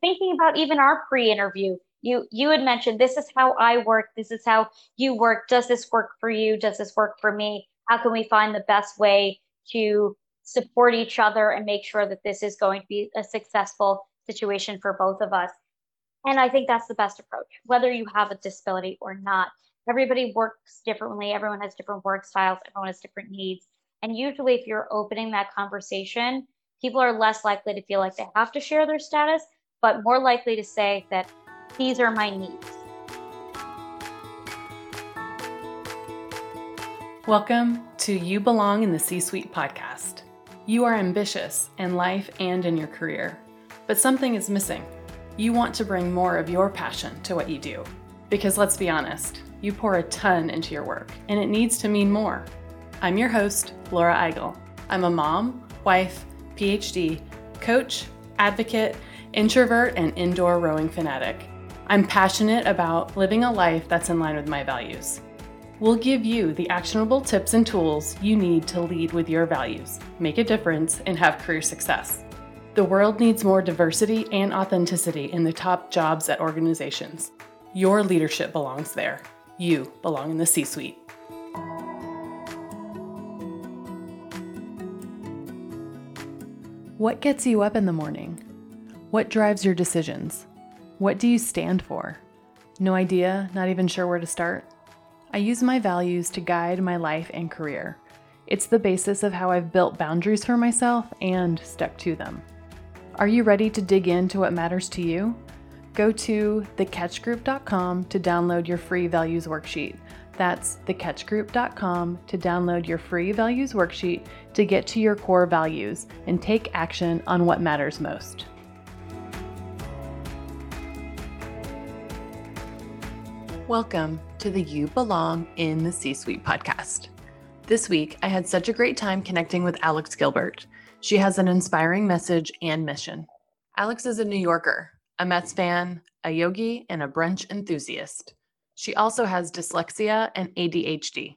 thinking about even our pre-interview, you you had mentioned this is how I work, this is how you work. Does this work for you? Does this work for me? How can we find the best way to support each other and make sure that this is going to be a successful situation for both of us? And I think that's the best approach, whether you have a disability or not. Everybody works differently, everyone has different work styles, everyone has different needs. And usually, if you're opening that conversation, people are less likely to feel like they have to share their status, but more likely to say that these are my needs. Welcome to You Belong in the C Suite podcast. You are ambitious in life and in your career, but something is missing you want to bring more of your passion to what you do. Because let's be honest, you pour a ton into your work, and it needs to mean more. I'm your host, Laura Eigel. I'm a mom, wife, PhD, coach, advocate, introvert, and indoor rowing fanatic. I'm passionate about living a life that's in line with my values. We'll give you the actionable tips and tools you need to lead with your values, make a difference, and have career success. The world needs more diversity and authenticity in the top jobs at organizations. Your leadership belongs there. You belong in the C suite. What gets you up in the morning? What drives your decisions? What do you stand for? No idea, not even sure where to start? I use my values to guide my life and career. It's the basis of how I've built boundaries for myself and stuck to them. Are you ready to dig into what matters to you? Go to thecatchgroup.com to download your free values worksheet. That's thecatchgroup.com to download your free values worksheet to get to your core values and take action on what matters most. Welcome to the You Belong in the C Suite podcast. This week, I had such a great time connecting with Alex Gilbert. She has an inspiring message and mission. Alex is a New Yorker, a Mets fan, a yogi, and a brunch enthusiast. She also has dyslexia and ADHD.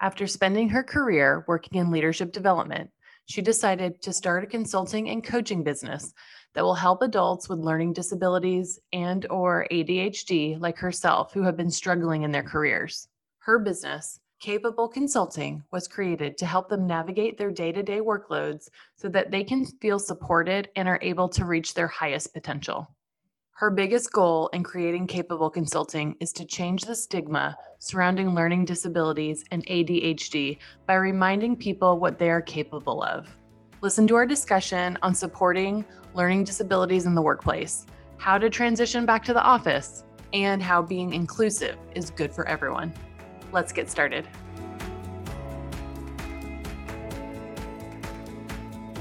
After spending her career working in leadership development, she decided to start a consulting and coaching business that will help adults with learning disabilities and or ADHD like herself who have been struggling in their careers. Her business, Capable Consulting was created to help them navigate their day to day workloads so that they can feel supported and are able to reach their highest potential. Her biggest goal in creating Capable Consulting is to change the stigma surrounding learning disabilities and ADHD by reminding people what they are capable of. Listen to our discussion on supporting learning disabilities in the workplace, how to transition back to the office, and how being inclusive is good for everyone. Let's get started.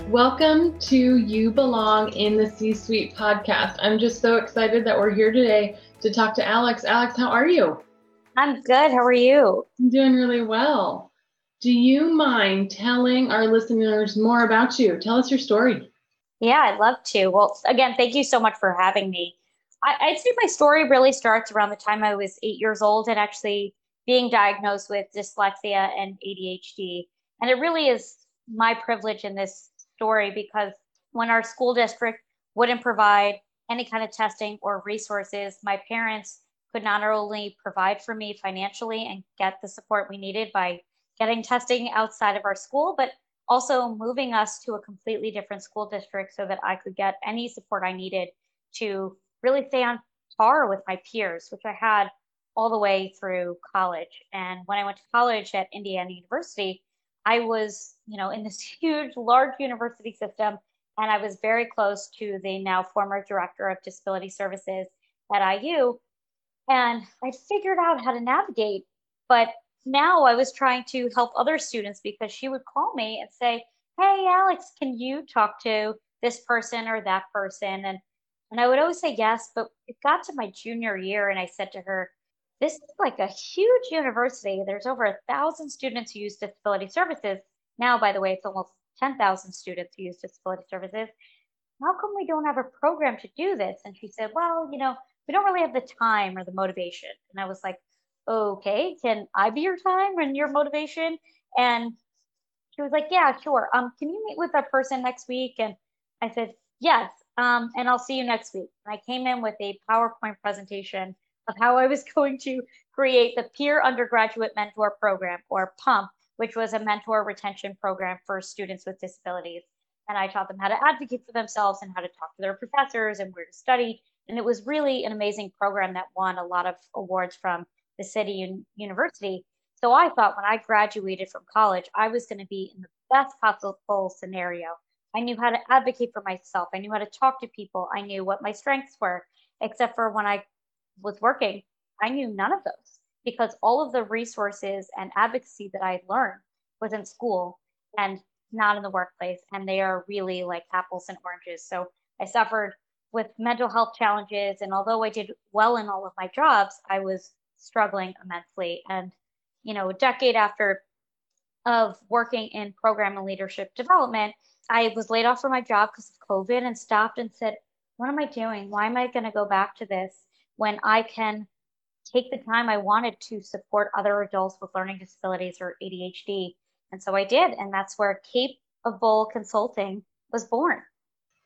Welcome to You Belong in the C Suite podcast. I'm just so excited that we're here today to talk to Alex. Alex, how are you? I'm good. How are you? I'm doing really well. Do you mind telling our listeners more about you? Tell us your story. Yeah, I'd love to. Well, again, thank you so much for having me. I, would say my story really starts around the time I was eight years old and actually being diagnosed with dyslexia and ADHD. And it really is my privilege in this story because when our school district wouldn't provide any kind of testing or resources, my parents could not only provide for me financially and get the support we needed by getting testing outside of our school, but also moving us to a completely different school district so that I could get any support I needed to really stay on par with my peers, which I had all the way through college. And when I went to college at Indiana University, I was, you know, in this huge, large university system, and I was very close to the now former director of disability services at IU. And I figured out how to navigate, but now I was trying to help other students because she would call me and say, Hey, Alex, can you talk to this person or that person? And and I would always say yes, but it got to my junior year and I said to her, this is like a huge university. There's over a thousand students who use disability services. Now, by the way, it's almost 10,000 students who use disability services. How come we don't have a program to do this? And she said, well, you know, we don't really have the time or the motivation. And I was like, okay, can I be your time and your motivation? And she was like, yeah, sure. Um, can you meet with that person next week? And I said, yes. um, and I'll see you next week. And I came in with a PowerPoint presentation of how I was going to create the Peer Undergraduate Mentor Program, or PUMP, which was a mentor retention program for students with disabilities. And I taught them how to advocate for themselves and how to talk to their professors and where to study. And it was really an amazing program that won a lot of awards from the city and university. So I thought when I graduated from college, I was going to be in the best possible scenario. I knew how to advocate for myself. I knew how to talk to people. I knew what my strengths were, except for when I was working, I knew none of those because all of the resources and advocacy that I learned was in school and not in the workplace. And they are really like apples and oranges. So I suffered with mental health challenges. And although I did well in all of my jobs, I was struggling immensely. And, you know, a decade after of working in program and leadership development, I was laid off from my job because of COVID and stopped and said, what am I doing? Why am I going to go back to this when I can take the time I wanted to support other adults with learning disabilities or ADHD? And so I did. And that's where Capable Consulting was born.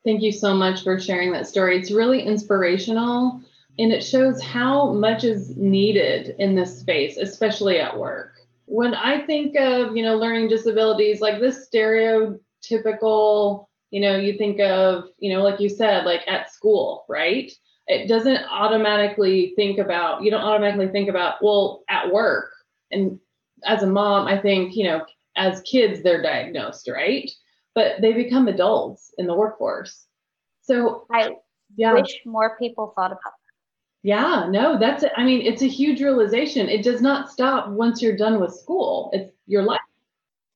Thank you so much for sharing that story. It's really inspirational and it shows how much is needed in this space, especially at work. When I think of, you know, learning disabilities, like this stereotypical, you know, you think of, you know, like you said, like at school, right? It doesn't automatically think about, you don't automatically think about, well, at work. And as a mom, I think, you know, as kids, they're diagnosed, right? but they become adults in the workforce. So I yeah. wish more people thought about. Yeah, no, that's I mean, it's a huge realization. It does not stop once you're done with school. It's your life.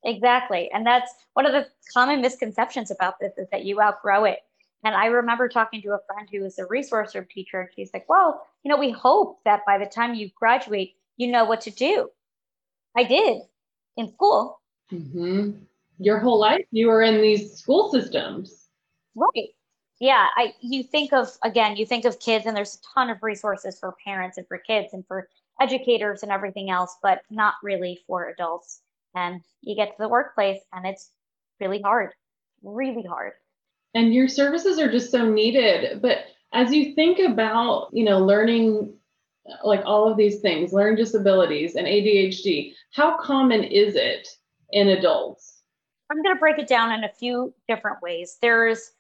Exactly. And that's one of the common misconceptions about this is that you outgrow it. And I remember talking to a friend who was a resource room teacher, and she's like, Well, you know, we hope that by the time you graduate, you know what to do. I did in school. Mm-hmm your whole life you were in these school systems right yeah i you think of again you think of kids and there's a ton of resources for parents and for kids and for educators and everything else but not really for adults. And you get to the workplace and it's really hard really hard. And your services are just so needed but as you think about you know learning like all of these things learning disabilities and adhd how common is it in adults? I'm going to break it down in a few different ways. There's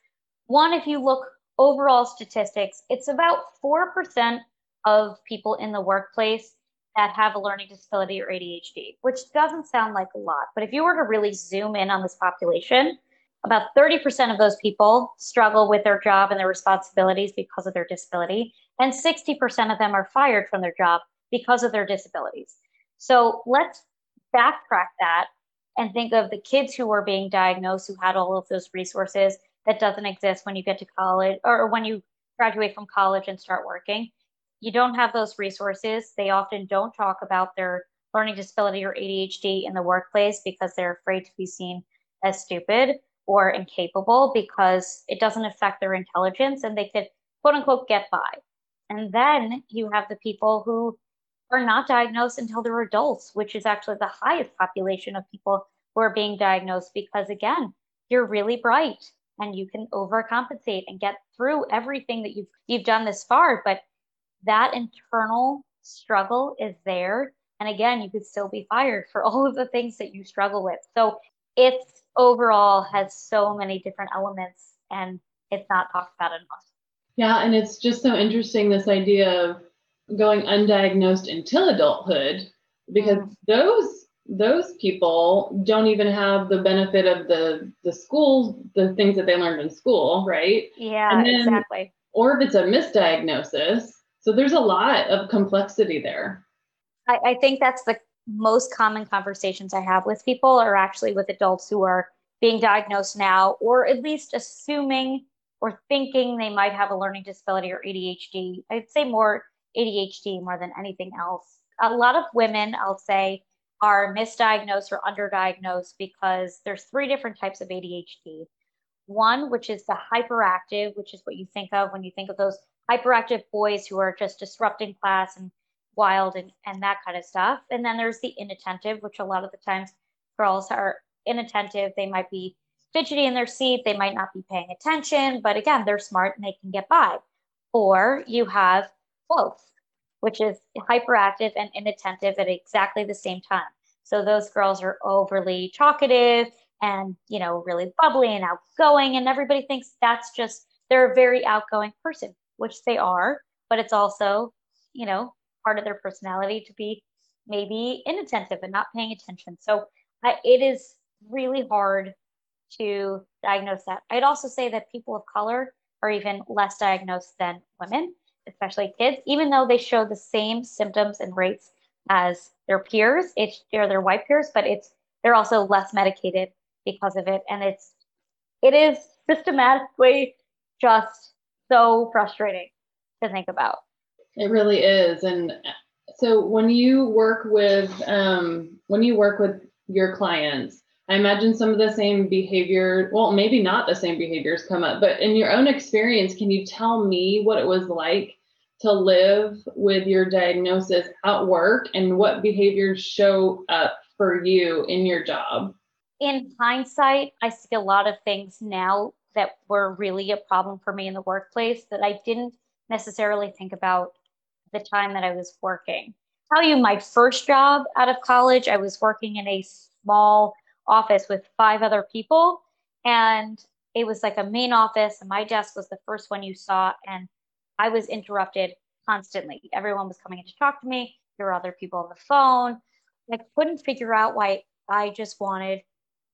one, if you look overall statistics, it's about 4% of people in the workplace that have a learning disability or ADHD, which doesn't sound like a lot. But if you were to really zoom in on this population, about 30% of those people struggle with their job and their responsibilities because of their disability, and 60% of them are fired from their job because of their disabilities. So let's backtrack that and think of the kids who were being diagnosed who had all of those resources that doesn't exist when you get to college or when you graduate from college and start working. You don't have those resources. They often don't talk about their learning disability or ADHD in the workplace because they're afraid to be seen as stupid or incapable because it doesn't affect their intelligence and they could quote unquote get by. And then you have the people who are not diagnosed until they're adults, which is actually the highest population of people who are being diagnosed because, again, you're really bright and you can overcompensate and get through everything that you've you've done this far but that internal struggle is there. And again you could still be fired for all of the things that you struggle with. So it's overall has so many different elements and it's not talked about enough. Yeah and it's just so interesting this idea of going undiagnosed until adulthood because mm. those those people don't even have the benefit of the the school the things that they learned in school right? Yeah then, exactly. or if it's a misdiagnosis so there's a lot of complexity there. I, I think that's the most common conversations i have with people are actually with adults who are being diagnosed now or at least assuming or thinking they might have a learning disability or adhd i'd say more ADHD more than anything else. A lot of women, I'll say, are misdiagnosed or underdiagnosed because there's three different types of ADHD. One, which is the hyperactive, which is what you think of when you think of those hyperactive boys who are just disrupting class and wild and, and that kind of stuff. And then there's the inattentive, which a lot of the times girls are inattentive. They might be fidgety in their seat, they might not be paying attention, but again, they're smart and they can get by. Or you have both, which is hyperactive and inattentive at exactly the same time. So those girls are overly talkative and, you know, really bubbly and outgoing. And everybody thinks that's just, they're a very outgoing person, which they are, but it's also, you know, part of their personality to be maybe inattentive and not paying attention. So it is really hard to diagnose that. I'd also say that people of color are even less diagnosed than women, especially kids, even though they show the same symptoms and rates as their peers. It's they're their white peers, but it's they're also less medicated because of it. And it's it is systematically just so frustrating to think about. It really is. And so when you work with um, when you work with your clients, I imagine some of the same behavior, well, maybe not the same behaviors come up, but in your own experience, can you tell me what it was like to live with your diagnosis at work and what behaviors show up for you in your job? In hindsight, I see a lot of things now that were really a problem for me in the workplace that I didn't necessarily think about the time that I was working. Tell you my first job out of college, I was working in a small office with five other people. And it was like a main office, and my desk was the first one you saw. And I was interrupted constantly. Everyone was coming in to talk to me. There were other people on the phone. I couldn't figure out why I just wanted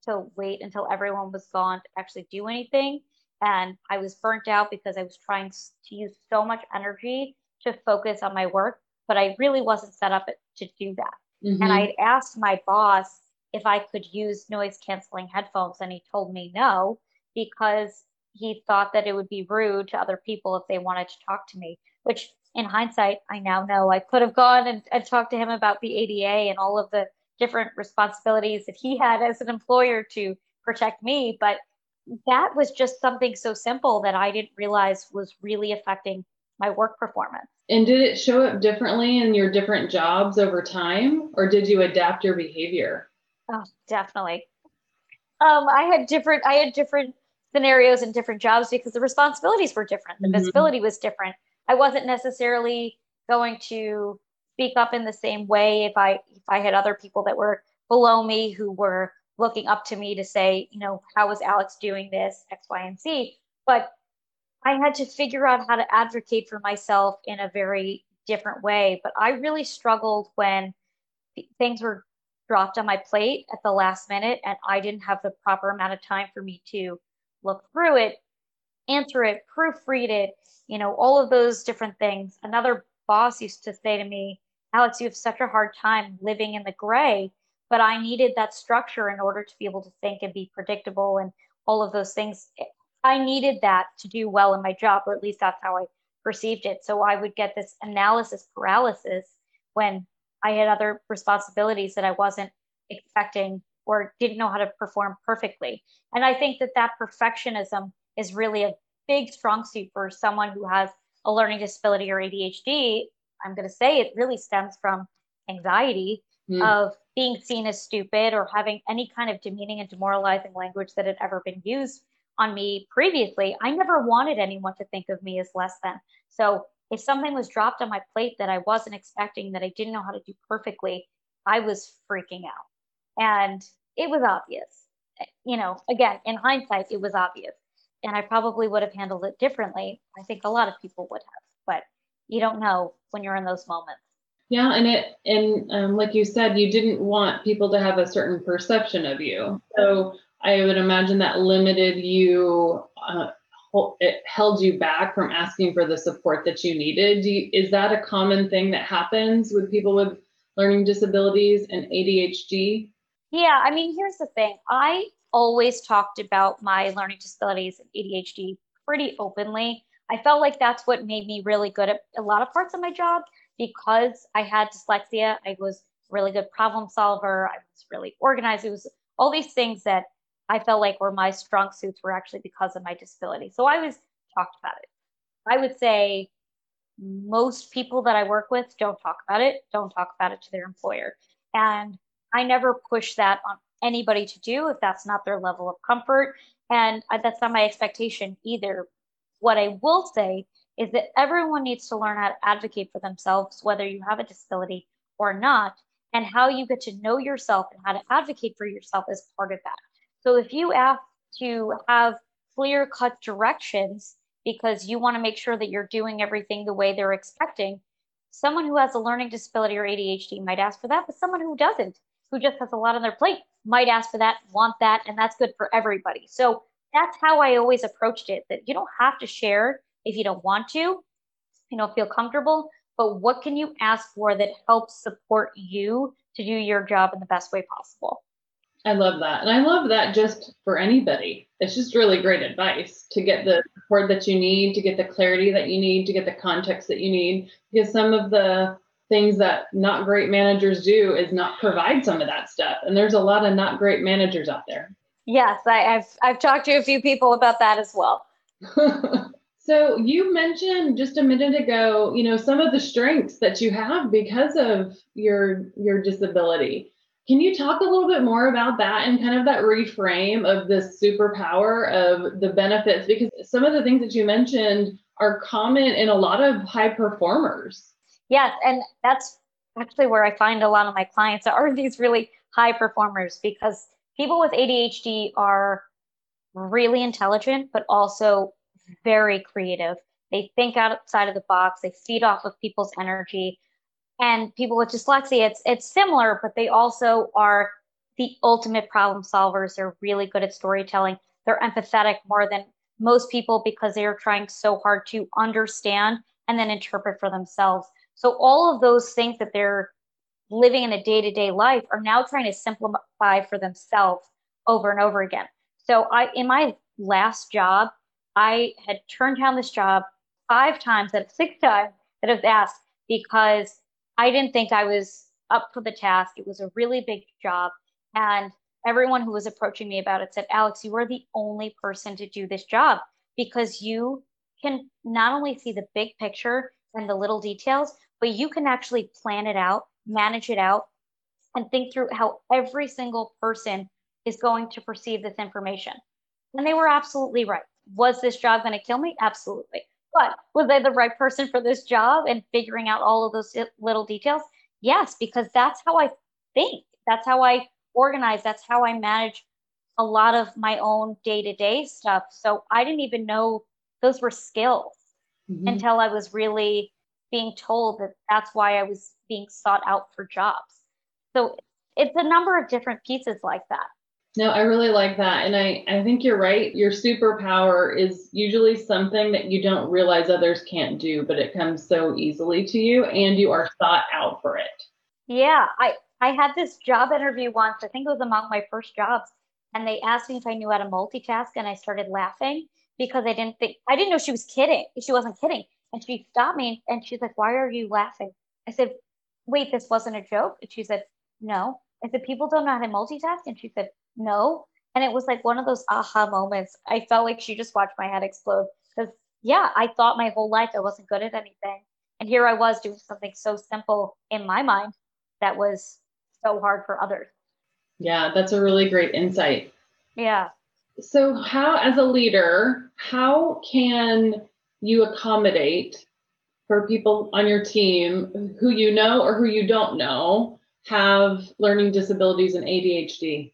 to wait until everyone was gone to actually do anything. And I was burnt out because I was trying to use so much energy to focus on my work, but I really wasn't set up to do that. Mm-hmm. And I asked my boss if I could use noise canceling headphones. And he told me no, because he thought that it would be rude to other people if they wanted to talk to me, which in hindsight, I now know I could have gone and, and talked to him about the ADA and all of the different responsibilities that he had as an employer to protect me. But that was just something so simple that I didn't realize was really affecting my work performance. And did it show up differently in your different jobs over time, or did you adapt your behavior? Oh, definitely. Um, I had different I had different scenarios and different jobs because the responsibilities were different. The mm-hmm. visibility was different. I wasn't necessarily going to speak up in the same way if I if I had other people that were below me who were looking up to me to say, you know, how is Alex doing this X, Y, and Z. But I had to figure out how to advocate for myself in a very different way. But I really struggled when things were dropped on my plate at the last minute and I didn't have the proper amount of time for me to look through it, answer it, proofread it, you know, all of those different things. Another boss used to say to me, Alex, you have such a hard time living in the gray, but I needed that structure in order to be able to think and be predictable and all of those things. I needed that to do well in my job, or at least that's how I perceived it. So I would get this analysis paralysis when I had other responsibilities that I wasn't expecting or didn't know how to perform perfectly. And I think that that perfectionism is really a big strong suit for someone who has a learning disability or ADHD. I'm going to say it really stems from anxiety mm. of being seen as stupid or having any kind of demeaning and demoralizing language that had ever been used on me previously. I never wanted anyone to think of me as less than. So if something was dropped on my plate that I wasn't expecting, that I didn't know how to do perfectly, I was freaking out. And it was obvious. You know, again, in hindsight, it was obvious. And I probably would have handled it differently. I think a lot of people would have, but you don't know when you're in those moments. Yeah, and it and um, like you said, you didn't want people to have a certain perception of you. So I would imagine that limited you uh, it held you back from asking for the support that you needed. You, is that a common thing that happens with people with learning disabilities and ADHD? Yeah, I mean, here's the thing. I always talked about my learning disabilities and ADHD pretty openly. I felt like that's what made me really good at a lot of parts of my job because I had dyslexia. I was really good problem solver. I was really organized. It was all these things that I felt like were my strong suits were actually because of my disability. So I was talked about it. I would say most people that I work with don't talk about it, don't talk about it to their employer. And I never push that on anybody to do if that's not their level of comfort. And that's not my expectation either. What I will say is that everyone needs to learn how to advocate for themselves, whether you have a disability or not, and how you get to know yourself and how to advocate for yourself is part of that. So if you ask to have clear cut directions because you want to make sure that you're doing everything the way they're expecting, someone who has a learning disability or ADHD might ask for that, but someone who doesn't, who just has a lot on their plate, might ask for that, want that, and that's good for everybody. So that's how I always approached it that you don't have to share if you don't want to, you know, feel comfortable, but what can you ask for that helps support you to do your job in the best way possible? I love that. And I love that just for anybody. It's just really great advice to get the support that you need, to get the clarity that you need, to get the context that you need. Because some of the things that not great managers do is not provide some of that stuff. And there's a lot of not great managers out there. Yes, I, have I've talked to a few people about that as well. so you mentioned just a minute ago, you know, some of the strengths that you have because of your your disability. Can you talk a little bit more about that and kind of that reframe of this superpower of the benefits? Because some of the things that you mentioned are common in a lot of high performers. Yes, and that's actually where I find a lot of my clients are these really high performers because people with ADHD are really intelligent, but also very creative. They think outside of the box, they feed off of people's energy. And people with dyslexia it's it's similar but they also are the ultimate problem solvers. They're really good at storytelling. They're empathetic more than most people because they are trying so hard to understand and then interpret for themselves so all of those things that they're living in a day-to-day life are now trying to simplify for themselves over and over again so i in my last job i had turned down this job five times at six times that i was asked because I didn't think I was up for the task. It was a really big job. And everyone who was approaching me about it said, Alex, you are the only person to do this job because you can not only see the big picture and the little details, but you can actually plan it out, manage it out, and think through how every single person is going to perceive this information. And they were absolutely right. Was this job going to kill me? Absolutely. But was I the right person for this job and figuring out all of those little details? Yes, because that's how I think. That's how I organize. That's how I manage a lot of my own day to day stuff. So I didn't even know those were skills mm-hmm. until I was really being told that that's why I was being sought out for jobs. So it's a number of different pieces like that. No, I really like that. And I, I think you're right. Your superpower is usually something that you don't realize others can't do, but it comes so easily to you and you are sought out for it. Yeah. I, I had this job interview once, I think it was among my first jobs, and they asked me if I knew how to multitask, and I started laughing because I didn't think I didn't know she was kidding. She wasn't kidding. And she stopped me and she's like, Why are you laughing? I said, Wait, this wasn't a joke. And she said, No. I said, People don't know how to multitask. And she said, no. And it was like one of those aha moments. I felt like she just watched my head explode because, yeah, I thought my whole life I wasn't good at anything. And here I was doing something so simple in my mind that was so hard for others. Yeah, that's a really great insight. Yeah. So, how, as a leader, how can you accommodate for people on your team who you know or who you don't know have learning disabilities and ADHD?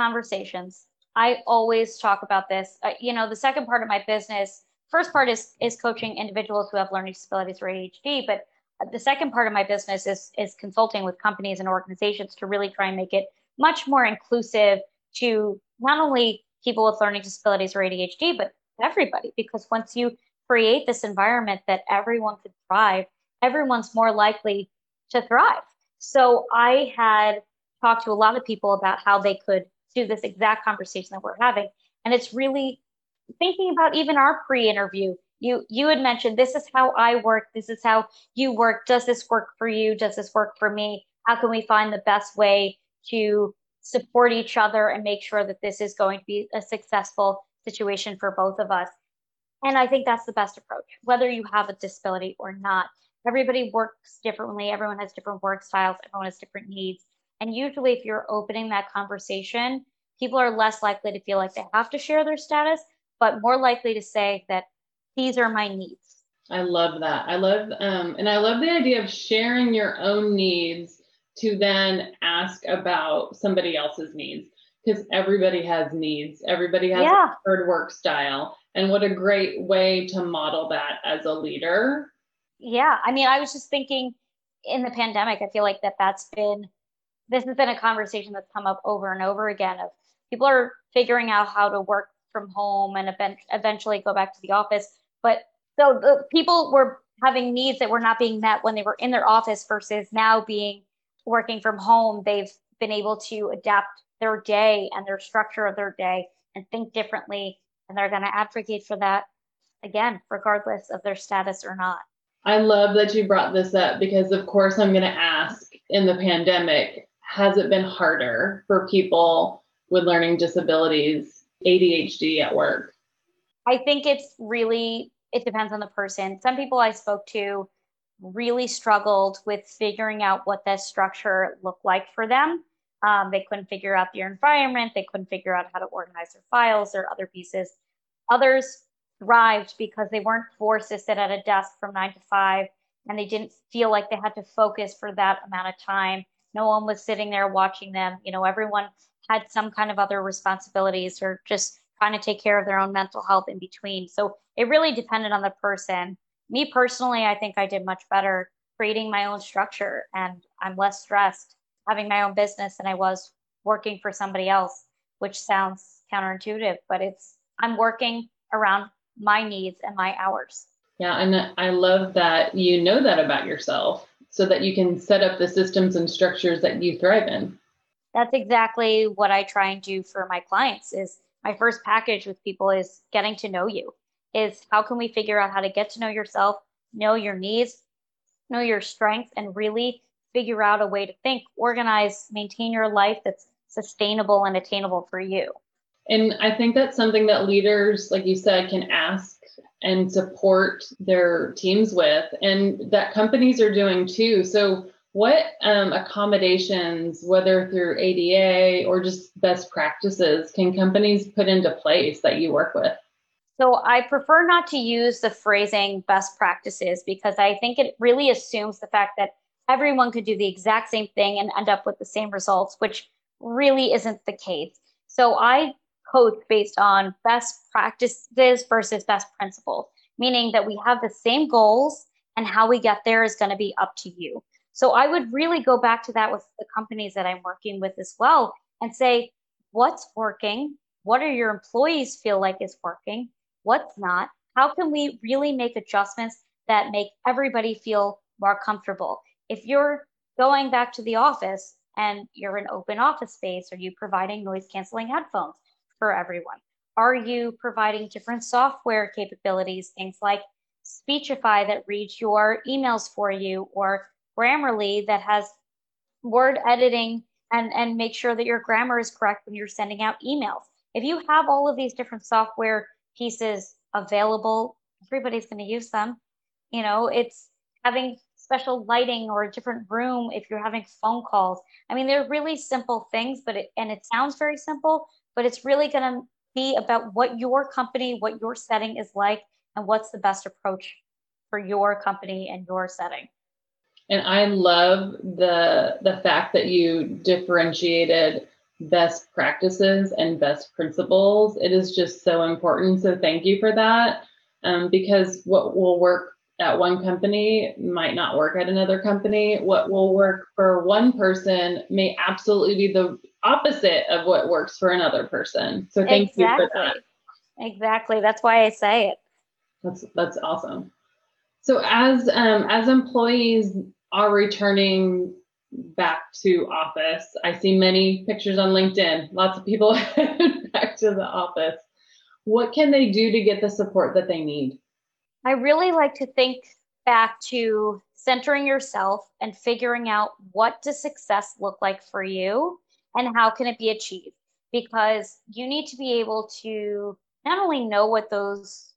conversations. I always talk about this. Uh, you know, the second part of my business, first part is is coaching individuals who have learning disabilities or ADHD, but the second part of my business is is consulting with companies and organizations to really try and make it much more inclusive to not only people with learning disabilities or ADHD, but everybody. Because once you create this environment that everyone could thrive, everyone's more likely to thrive. So I had talked to a lot of people about how they could do this exact conversation that we're having. And it's really thinking about even our pre-interview. You you had mentioned this is how I work, this is how you work. Does this work for you? Does this work for me? How can we find the best way to support each other and make sure that this is going to be a successful situation for both of us? And I think that's the best approach, whether you have a disability or not. Everybody works differently, everyone has different work styles, everyone has different needs. And usually, if you're opening that conversation, people are less likely to feel like they have to share their status, but more likely to say that these are my needs. I love that. I love, um, and I love the idea of sharing your own needs to then ask about somebody else's needs because everybody has needs. Everybody has yeah. a hard work style. And what a great way to model that as a leader. Yeah. I mean, I was just thinking in the pandemic, I feel like that that's been, this has been a conversation that's come up over and over again of people are figuring out how to work from home and eventually go back to the office. But so the people were having needs that were not being met when they were in their office versus now being working from home. They've been able to adapt their day and their structure of their day and think differently. And they're going to advocate for that again, regardless of their status or not. I love that you brought this up because, of course, I'm going to ask in the pandemic, has it been harder for people with learning disabilities, ADHD at work? I think it's really, it depends on the person. Some people I spoke to really struggled with figuring out what that structure looked like for them. Um, they couldn't figure out their environment. They couldn't figure out how to organize their files or other pieces. Others thrived because they weren't forced to sit at a desk from nine to five and they didn't feel like they had to focus for that amount of time. No one was sitting there watching them. You know, everyone had some kind of other responsibilities or just trying to take care of their own mental health in between. So it really depended on the person. Me personally, I think I did much better creating my own structure and I'm less stressed having my own business than I was working for somebody else, which sounds counterintuitive, but it's I'm working around my needs and my hours. Yeah, and I love that you know that about yourself so that you can set up the systems and structures that you thrive in. That's exactly what I try and do for my clients is my first package with people is getting to know you. Is how can we figure out how to get to know yourself, know your needs, know your strengths and really figure out a way to think, organize, maintain your life that's sustainable and attainable for you. And I think that's something that leaders, like you said, can ask and support their teams with, and that companies are doing too. So, what um, accommodations, whether through ADA or just best practices, can companies put into place that you work with? So, I prefer not to use the phrasing best practices because I think it really assumes the fact that everyone could do the exact same thing and end up with the same results, which really isn't the case. So I coach based on best practices versus best principles, meaning that we have the same goals and how we get there is going to be up to you. So I would really go back to that with the companies that I'm working with as well and say, what's working? What do your employees feel like is working? What's not? How can we really make adjustments that make everybody feel more comfortable? If you're going back to the office and you're an open office space, are you providing noise canceling headphones for everyone? Are you providing different software capabilities, things like Speechify that reads your emails for you, or Grammarly that has word editing and, and make sure that your grammar is correct when you're sending out emails. If you have all of these different software pieces available, everybody's going to use them. You know, it's having special lighting or a different room if you're having phone calls. I mean, they're really simple things, but it, and it sounds very simple, but it's really going to be about what your company, what your setting is like, and what's the best approach for your company and your setting. And I love the the fact that you differentiated best practices and best principles. It is just so important. So thank you for that. Um, because what will work at one company might not work at another company. What will work for one person may absolutely be the opposite of what works for another person. So thank exactly. you for that. Exactly. That's why I say it. That's that's awesome. So as um, as employees are returning back to office, I see many pictures on LinkedIn. Lots of people back to the office. What can they do to get the support that they need? I really like to think back to centering yourself and figuring out what does success look like for you and how can it be achieved because you need to be able to not only know what those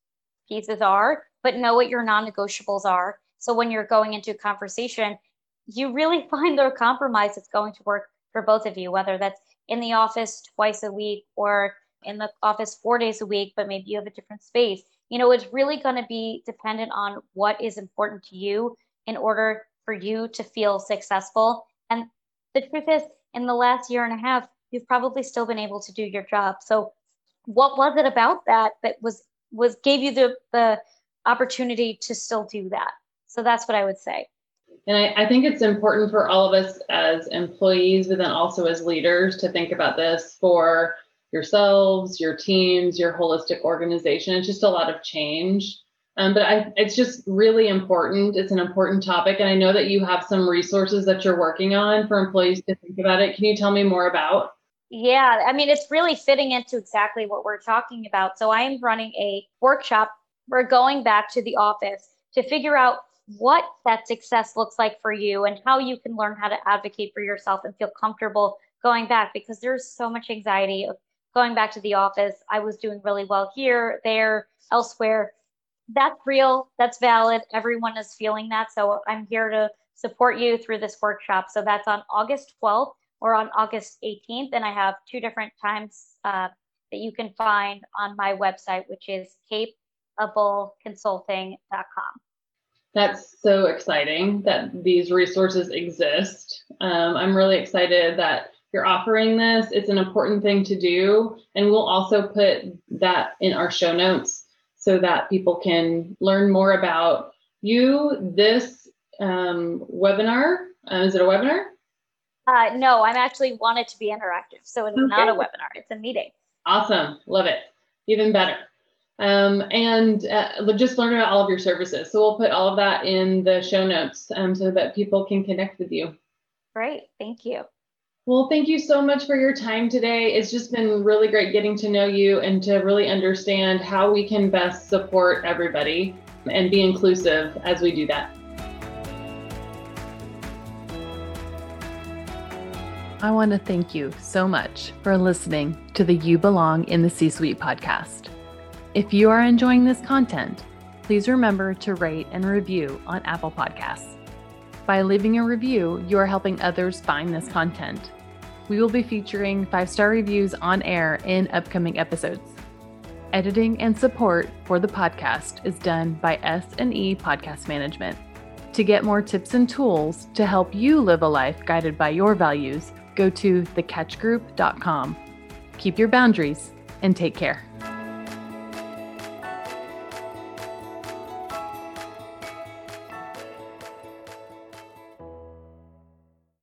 pieces are but know what your non-negotiables are so when you're going into a conversation you really find the compromise that's going to work for both of you, whether that's in the office twice a week or in the office four days a week, but maybe you have a different space. You know, it's really going to be dependent on what is important to you in order for you to feel successful. And the truth is, in the last year and a half, you've probably still been able to do your job. So, what was it about that that was was gave you the the opportunity to still do that? So that's what I would say. And I, I, think it's important for all of us as employees, but then also as leaders to think about this for yourselves, your teams, your holistic organization. It's just a lot of change. Um, but I, it's just really important. It's an important topic. And I know that you have some resources that you're working on for employees to think about it. Can you tell me more about? Yeah, I mean, it's really fitting into exactly what we're talking about. So I am running a workshop. We're going back to the office to figure out what that success looks like for you and how you can learn how to advocate for yourself and feel comfortable going back because there's so much anxiety of going back to the office. I was doing really well here, there, elsewhere. That's real, that's valid. Everyone is feeling that. So I'm here to support you through this workshop. So that's on August 12th or on August 18th. And I have two different times uh, that you can find on my website, which is capableconsulting.com. That's so exciting that these resources exist. Um, I'm really excited that you're offering this. It's an important thing to do. And we'll also put that in our show notes so that people can learn more about you. This um, webinar, uh, is it a webinar? Uh, no, I'm actually wanted to be interactive. So it's okay. not a webinar, it's a meeting. Awesome. Love it. Even better um, and uh, just learn about all of your services. So we'll put all of that in the show notes um, so that people can connect with you. Great. Thank you. Well, thank you so much for your time today. It's just been really great getting to know you and to really understand how we can best support everybody and be inclusive as we do that. I want to thank you so much for listening to the You Belong in the C Suite podcast. If you are enjoying this content, please remember to rate and review on Apple Podcasts. By leaving a review, you are helping others find this content. We will be featuring five star reviews on air in upcoming episodes. Editing and support for the podcast is done by S&E Podcast Management. To get more tips and tools to help you live a life guided by your values, go to thecatchgroup.com. Keep your boundaries and take care.